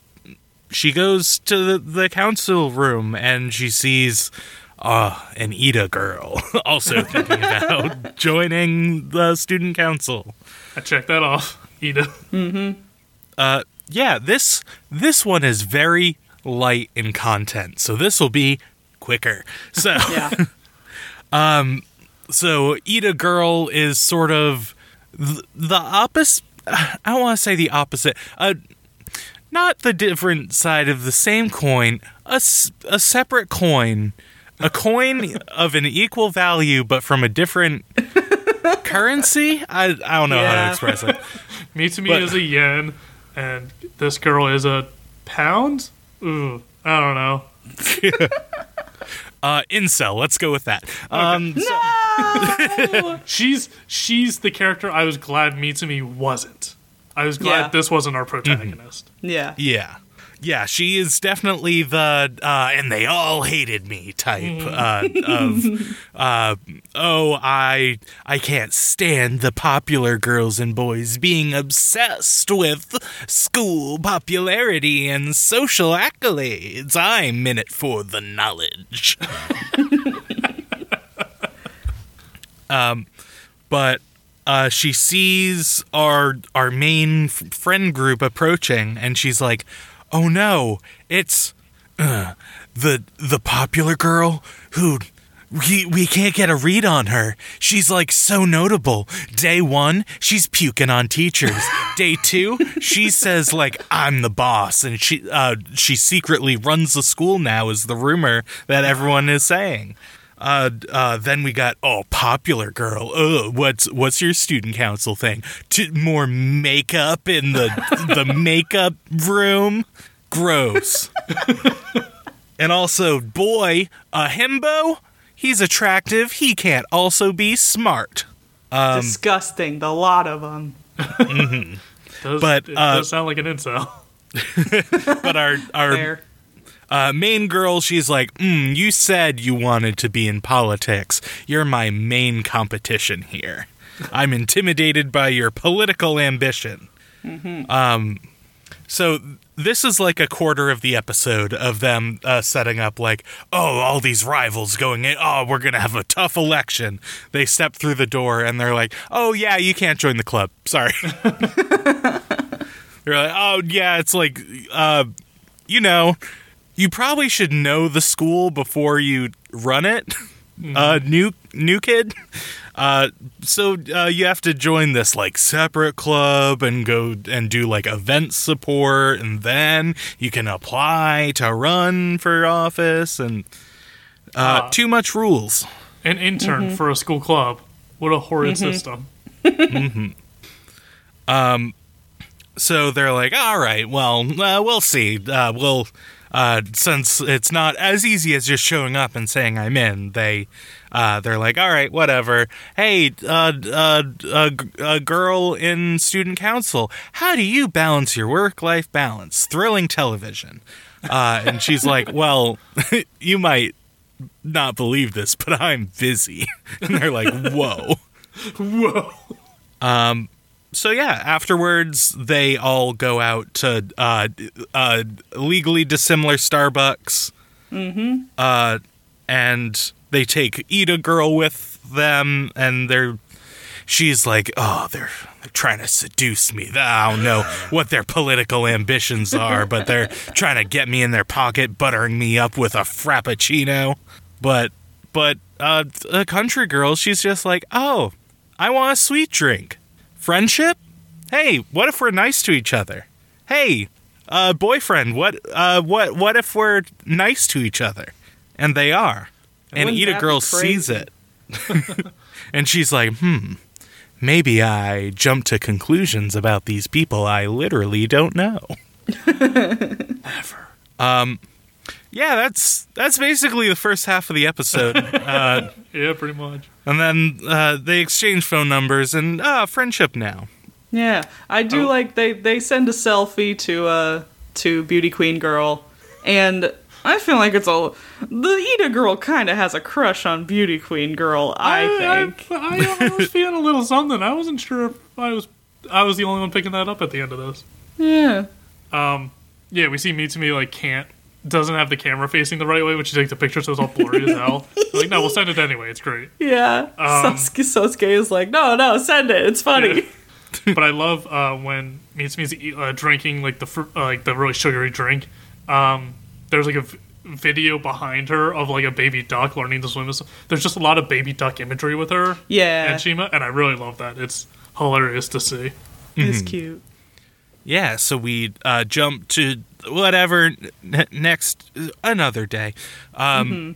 she goes to the, the council room and she sees uh, an Ida girl also thinking about joining the student council. I checked that off. Ida. Uh, yeah, this this one is very light in content, so this will be quicker. So. Yeah. so Ida Girl is sort of th- the opposite. I don't want to say the opposite. Uh, not the different side of the same coin. A, s- a separate coin. A coin of an equal value, but from a different currency. I I don't know how to express it. Me Mitsumi But- is a yen, and this girl is a pound. Ooh, I don't know. Uh, incel. Let's go with that. Um, She's she's the character I was glad Mitsumi wasn't. I was glad Yeah. this wasn't our protagonist. Yeah. Yeah. Yeah, she is definitely the uh, and they all hated me type uh, of uh, oh I I can't stand the popular girls and boys being obsessed with school popularity and social accolades. I'm in it for the knowledge. um, but uh, she sees our our main f- friend group approaching, and she's like, "Oh no, it's uh, the the popular girl who." We, we can't get a read on her. She's like so notable. Day one, she's puking on teachers. Day two, she says like I'm the boss, and she uh, she secretly runs the school now. Is the rumor that everyone is saying? Uh, uh, then we got oh, popular girl. Ugh, what's what's your student council thing? T- more makeup in the the makeup room. Gross. and also, boy, a himbo. He's attractive. He can't also be smart. Um, Disgusting. The lot of them. Does, But, it uh, does sound like an incel. But our our There. Uh, main girl, she's like, mm, "You said you wanted to be in politics. You're my main competition here. I'm intimidated by your political ambition." Um, so this is like a quarter of the episode of them uh, setting up, like, "Oh, all these rivals going in. Oh, we're gonna have a tough election." They step through the door and they're like, "Oh yeah, you can't join the club. Sorry." They're like, "Oh yeah, it's like, uh, you know." You probably should know the school before you run it. Uh, new new kid. Uh, so uh, you have to join this like separate club and go and do like event support, and then you can apply to run for office. And uh, Ah. too much rules. An intern for a school club. What a horrid system. Um. So they're like, all right, well, uh, we'll see. Uh, we'll, uh, since it's not as easy as just showing up and saying I'm in, they, uh, they're like, all right, whatever. Hey, uh, uh, a, g- a girl in student council, how do you balance your work-life balance? Thrilling television. Uh, and she's like, well, you might not believe this, but I'm busy. And they're like, whoa. Whoa. So yeah, afterwards they all go out to uh, uh, legally dissimilar Starbucks. Mm-hmm. Uh, and they take Ida Girl with them, and they're. She's like, oh, they're they're trying to seduce me. I don't know what their political ambitions are, but they're trying to get me in their pocket, buttering me up with a frappuccino. But but uh, a country girl, she's just like, oh, I want a sweet drink. Friendship? Hey, what if we're nice to each other? Hey, uh, boyfriend, what, uh, what, what if we're nice to each other? And they are. And Wouldn't Ida Girl sees it. and she's like, hmm, maybe I jump to conclusions about these people I literally don't know. Never. Yeah, that's that's basically the first half of the episode. uh, Yeah, pretty much. and then uh, they exchange phone numbers and uh, friendship now. Yeah, I do Oh. like they they send a selfie to uh to Beauty Queen Girl, and I feel like it's all the Ida Girl kind of has a crush on Beauty Queen Girl. I, think. I, I, I was feeling a little something. I wasn't sure if I was. I was the only one picking that up at the end of this. yeah. Um, yeah, we see Mitsumi like can't doesn't have the camera facing the right way when she takes the picture, so it's all blurry as hell. I'm like, no, we'll send it anyway. It's great. Yeah, Um, Sosuke, Sosuke is like, no, no, send it. It's funny. but I love uh, when Mitsumi's eat- uh, drinking like the fr- uh, like the really sugary drink. Um, there's like a v- video behind her of like a baby duck learning to swim. There's just a lot of baby duck imagery with her Yeah, and Shima, and I really love that. It's hilarious to see. it's cute. Yeah, so we uh, jump to whatever n- next another day, um,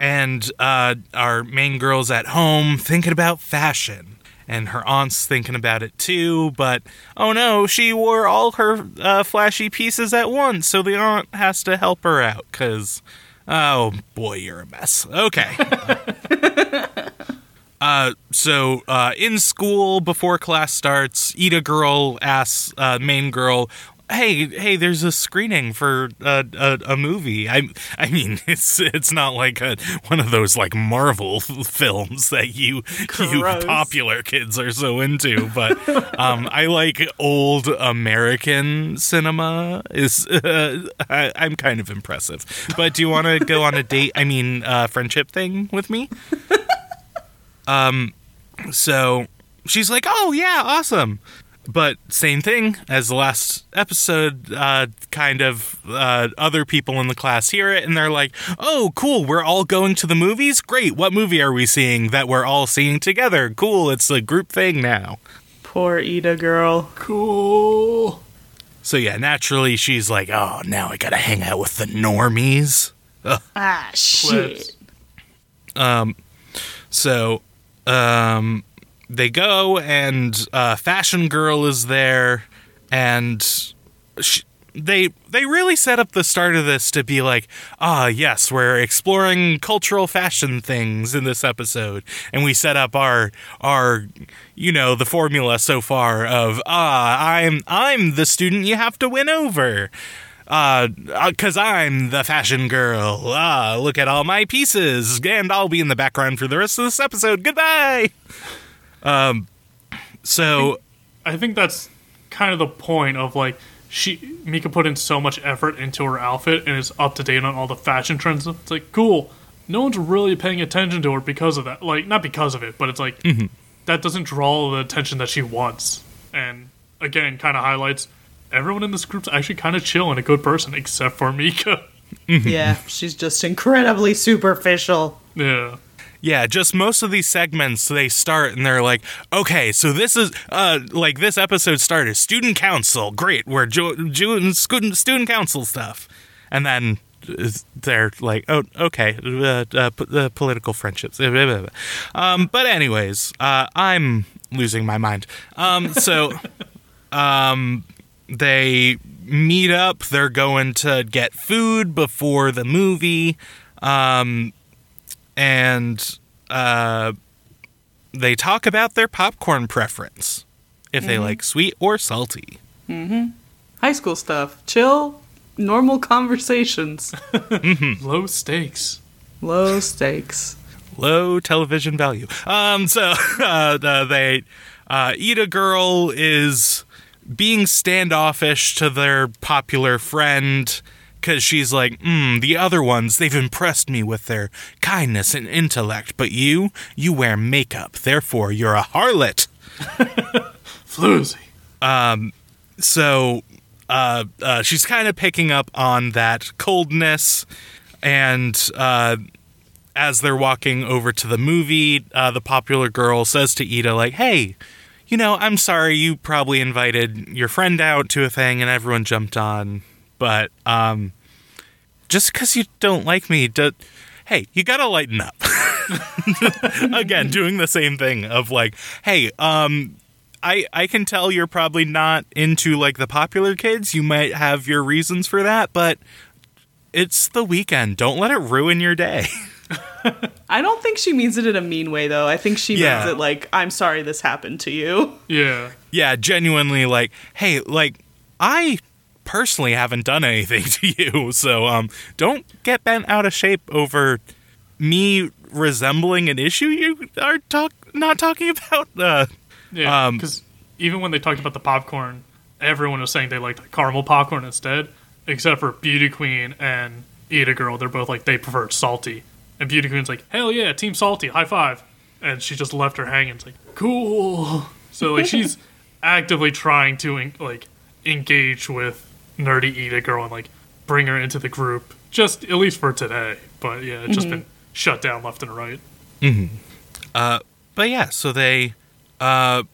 and uh, our main girl's at home thinking about fashion, and her aunt's thinking about it too. But oh no, she wore all her uh, flashy pieces at once, so the aunt has to help her out because Oh boy, you're a mess. Okay. uh, so uh, in school before class starts, Ida girl asks uh, main girl, "Hey, hey, there's a screening for a, a, a movie. I, I mean, it's it's not like a, one of those like Marvel films that you you popular kids are so into. But um, I like old American cinema. Is uh, I, I'm kind of impressive. But do you want to go on a date? I mean, uh, friendship thing with me? Um, so she's like, "Oh yeah, awesome." But same thing as the last episode. Uh, kind of uh, other people in the class hear it and they're like, "Oh, cool! We're all going to the movies. Great! What movie are we seeing that we're all seeing together? Cool! It's a group thing now." Poor Ida girl. Cool. So yeah, naturally she's like, "Oh, now I gotta hang out with the normies." Ah, shit. Um. So, um, they go, and uh, Fashion Girl is there, and sh they they really set up the start of this to be like, ah, yes, we're exploring cultural fashion things in this episode, and we set up our our you know the formula so far of ah, I'm I'm the student you have to win over uh, because I'm the fashion girl. Ah, look at all my pieces, and I'll be in the background for the rest of this episode. Goodbye. Um, so I think that's kind of the point of like she Mika put in so much effort into her outfit and is up to date on all the fashion trends. It's like cool. No one's really paying attention to her because of that. Like not because of it, but it's like that doesn't draw the attention that she wants. And again, kind of highlights everyone in this group's actually kind of chill and a good person except for Mika. yeah, she's just incredibly superficial. Yeah. Yeah, just most of these segments they start and they're like, okay, so this is uh like this episode started student council. Great, we're jo- student student council stuff, and then. uh, They're like, oh, okay, uh, uh, p- uh, political friendships. Um, but anyways, uh, I'm losing my mind. Um, so, um, they meet up. They're going to get food before the movie. Um, and uh, they talk about their popcorn preference if they like sweet or salty. High school stuff. Chill, normal conversations. Low stakes. Low stakes. Low television value. Um, so uh, uh, they uh, Ida girl is being standoffish to their popular friend because she's like, mm, the other ones, they've impressed me with their kindness and intellect, but you, you wear makeup, therefore you're a harlot. Floozy. Um, so uh, uh, she's kind of picking up on that coldness and uh, as they're walking over to the movie uh, the popular girl says to ida like hey you know i'm sorry you probably invited your friend out to a thing and everyone jumped on but um, just because you don't like me do- hey you gotta lighten up again doing the same thing of like hey um I I can tell you're probably not into like the popular kids. You might have your reasons for that, but it's the weekend. Don't let it ruin your day. I don't think she means it in a mean way, though. I think she Yeah. means it like, I'm sorry this happened to you. Yeah. yeah, genuinely like, hey, like I personally haven't done anything to you, so um don't get bent out of shape over me resembling an issue you are talk not talking about. Uh Yeah, Um, because even when they talked about the popcorn, everyone was saying they liked the caramel popcorn instead, except for Beauty Queen and Ida Girl. They're both like they preferred salty, and Beauty Queen's like, "Hell yeah, Team Salty, high five. And she just left her hanging. It's like, cool. So like she's actively trying to like engage with nerdy Eat Girl and like bring her into the group, just at least for today. But yeah, it's just been shut down left and right. but yeah, so they, uh,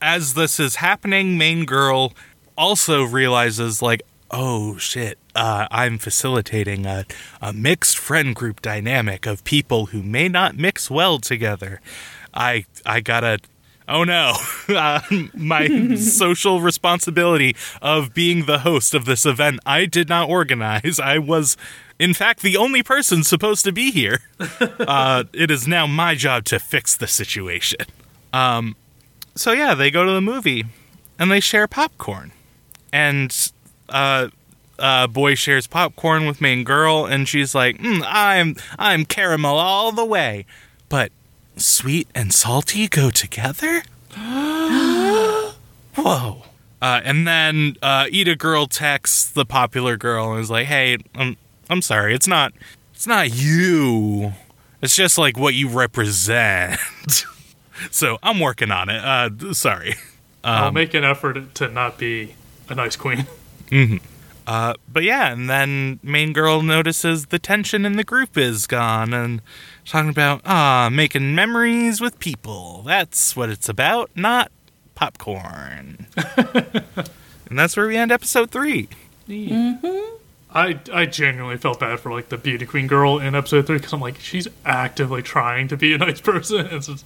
as this is happening, main girl also realizes like, oh shit, uh, I'm facilitating a, a mixed friend group dynamic of people who may not mix well together. I I gotta oh no, uh, my social responsibility of being the host of this event, I did not organize. I was, in fact, the only person supposed to be here. uh, it is now my job to fix the situation. Um, so yeah, they go to the movie and they share popcorn. And uh, uh, boy shares popcorn with main girl, and she's like, mm, "I'm I'm caramel all the way," but sweet and salty go together. Whoa! Uh, and then uh, Eat Girl texts the popular girl and is like, "Hey, I'm I'm sorry, it's not it's not you. It's just like what you represent." so I'm working on it. Uh, sorry. I'll make an effort to not be a nice queen. Uh, but yeah, and then main girl notices the tension in the group is gone and talking about ah making memories with people. That's what it's about, not popcorn. and that's where we end episode three. I I genuinely felt bad for like the beauty queen girl in episode three because I'm like she's actively trying to be a nice person and it's just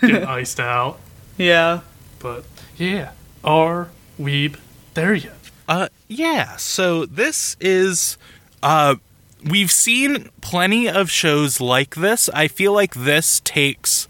getting iced out. Yeah. But yeah, are weeb there yet? Uh, yeah. So this is, uh, we've seen plenty of shows like this. I feel like this takes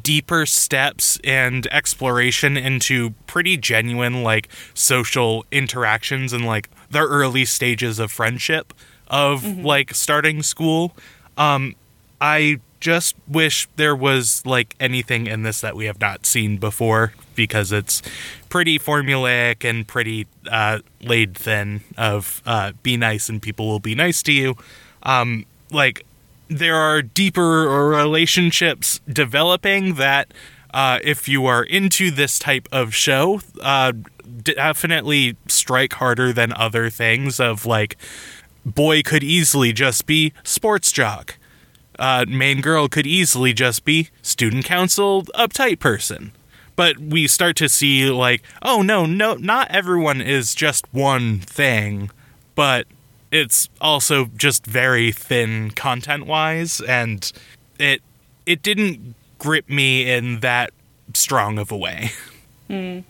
deeper steps and exploration into pretty genuine, like, social interactions and, like, the early stages of friendship of, like, starting school. Um, I just wish there was like anything in this that we have not seen before because it's pretty formulaic and pretty uh, laid thin of uh, be nice and people will be nice to you. Um, like there are deeper relationships developing that uh, if you are into this type of show, uh, definitely strike harder than other things of like boy could easily just be sports jock uh, main girl could easily just be student council uptight person. But we start to see like, oh no, no, not everyone is just one thing, but it's also just very thin content wise, and it it didn't grip me in that strong of a way. Hmm.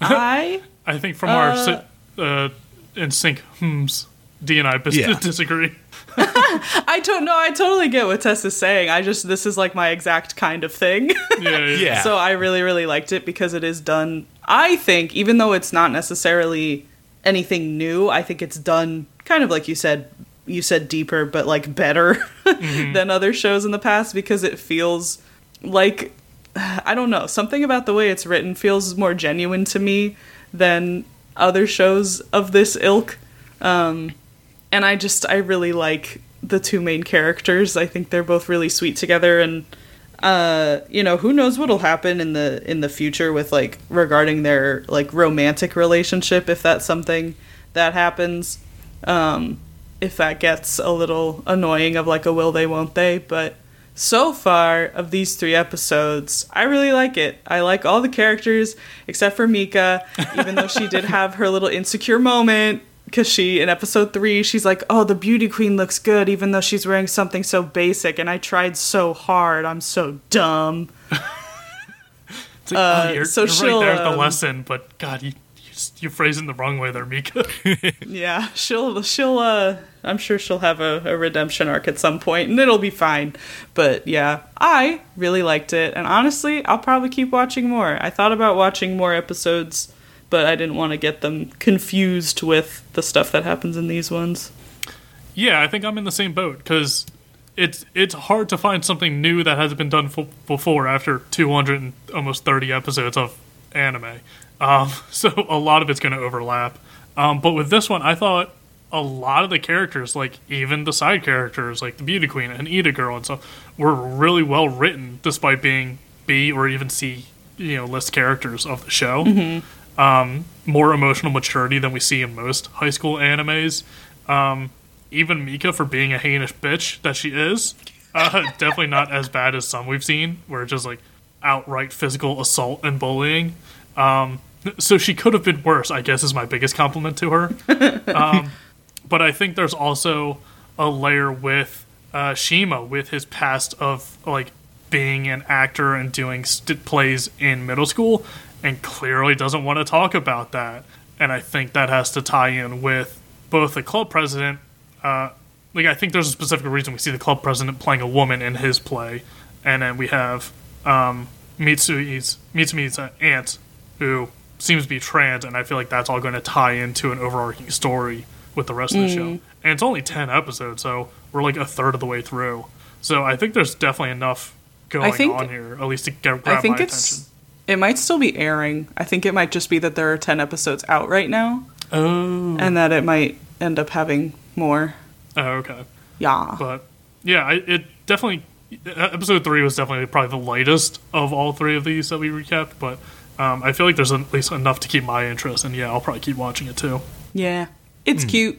I I think from our uh, in sync hms, D and I bis- Yeah. disagree. I don't know. I totally get what Tess is saying. I just this is like my exact kind of thing. Yeah, yeah. So I really really liked it because it is done. I think even though it's not necessarily anything new, I think it's done kind of like you said. You said deeper, but like better than other shows in the past because it feels like I don't know something about the way it's written feels more genuine to me than other shows of this ilk. Um, and I just I really like the two main characters. I think they're both really sweet together, and uh, you know who knows what'll happen in the in the future with like regarding their like romantic relationship if that's something that happens. Um, if that gets a little annoying of like a will they won't they, but so far of these three episodes, I really like it. I like all the characters except for Mika, even though she did have her little insecure moment because she in episode three she's like, "Oh, the beauty queen looks good, even though she's wearing something so basic, and I tried so hard. I'm so dumb." It's like, oh, Uh, you're, so you're right she'll, there's the um, lesson, but God, you you, you phrase it the wrong way there, Mika. Yeah, she'll she'll uh I'm sure she'll have a, a redemption arc at some point and it'll be fine. But yeah, I really liked it and honestly, I'll probably keep watching more. I thought about watching more episodes, but I didn't want to get them confused with the stuff that happens in these ones. yeah, I think I'm in the same boat because it's it's hard to find something new that hasn't been done f- before after 200 and almost 30 episodes of anime. Um, so a lot of it's going to overlap. Um, but with this one, I thought a lot of the characters, like even the side characters, like the Beauty Queen and Ida Girl and stuff, were really well written, despite being B or even C, you know, list characters of the show. Um, more emotional maturity than we see in most high school animes. Um, even Mika for being a heinous bitch that she is, uh, definitely not as bad as some we've seen, where it's just like outright physical assault and bullying. Um, so she could have been worse, I guess, is my biggest compliment to her. Um, but I think there's also a layer with uh, Shima with his past of like being an actor and doing st- plays in middle school, and clearly doesn't want to talk about that. And I think that has to tie in with both the club president. Uh, like I think there's a specific reason we see the club president playing a woman in his play, and then we have um, Mitsui's Mitsumi's aunt, who seems to be trans, and I feel like that's all going to tie into an overarching story with the rest of the show. And it's only ten episodes, so we're like a third of the way through. So I think there's definitely enough going think- on here, at least to get grab I think my it's. attention. It might still be airing. I think it might just be that there are 10 episodes out right now, Oh, and that it might end up having more. oh okay. Yeah. But yeah, it definitely episode three was definitely probably the lightest of all three of these that we recapped. But um, I feel like there's at least enough to keep my interest, and yeah, I'll probably keep watching it too. Yeah. It's cute.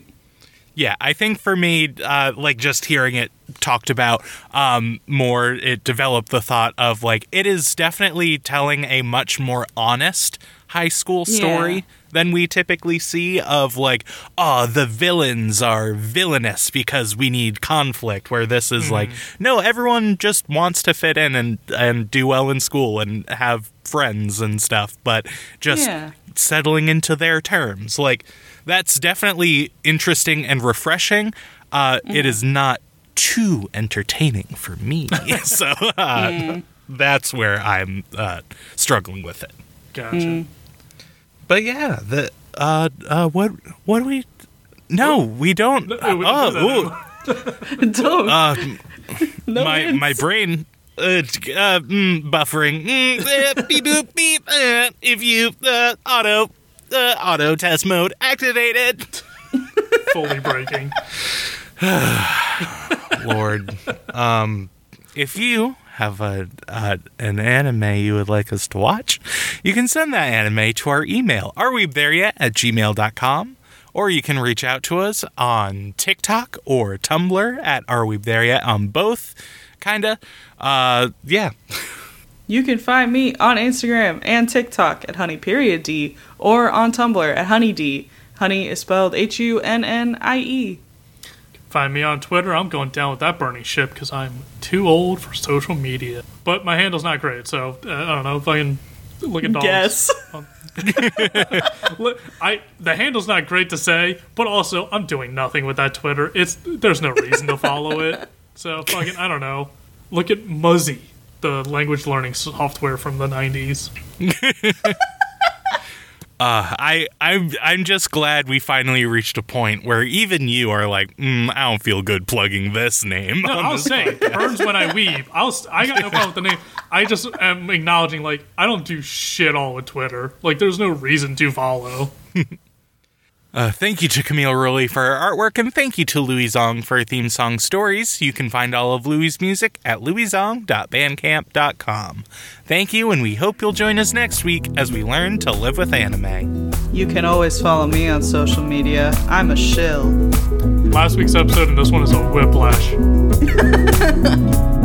Yeah, I think for me, uh, like just hearing it talked about um, more, it developed the thought of like it is definitely telling a much more honest high school story Yeah. than we typically see of like, oh, the villains are villainous because we need conflict. Where this is like, no, everyone just wants to fit in and and do well in school and have friends and stuff, but just Yeah. settling into their terms. Like that's definitely interesting and refreshing. Uh, It is not too entertaining for me, so uh, that's where I'm uh, struggling with it. Gotcha. But yeah, the uh, uh, what what do we? No, we don't. No, Uh, we don't do oh, that ooh, Don't. uh, no my hints. my brain uh, uh, mm, buffering. Mm, uh, beep boop beep. Uh, if you uh, auto uh, auto test mode activated. Fully breaking. Lord, um, if you have a uh, an anime you would like us to watch, you can send that anime to our email, areweebthereyet at gmail.com, or you can reach out to us on TikTok or Tumblr at areweebthereyet on both, kinda. Uh, yeah. You can find me on Instagram and TikTok at honey period d or on Tumblr at honey d. Honey is spelled H U N N I E. Find me on Twitter. I'm going down with that burning ship because I'm too old for social media. But my handle's not great, so uh, I don't know can look at dogs. Guess. I the handle's not great to say, but also I'm doing nothing with that Twitter. It's there's no reason to follow it. So fucking I don't know. Look at Muzzy, the language learning software from the '90s. I I'm I'm just glad we finally reached a point where even you are like, mm, I don't feel good plugging this name. No, I'll say burns when I weave. I'll I got no problem with the name. I just am acknowledging like I don't do shit all with Twitter. Like there's no reason to follow. Uh, thank you to Camille Ruley for her artwork, and thank you to Louie Zong for her theme song stories. You can find all of Louie's music at louiezong.bandcamp.com. Thank you, and we hope you'll join us next week as we learn to live with anime. You can always follow me on social media. I'm a shill. Last week's episode and this one is a whiplash.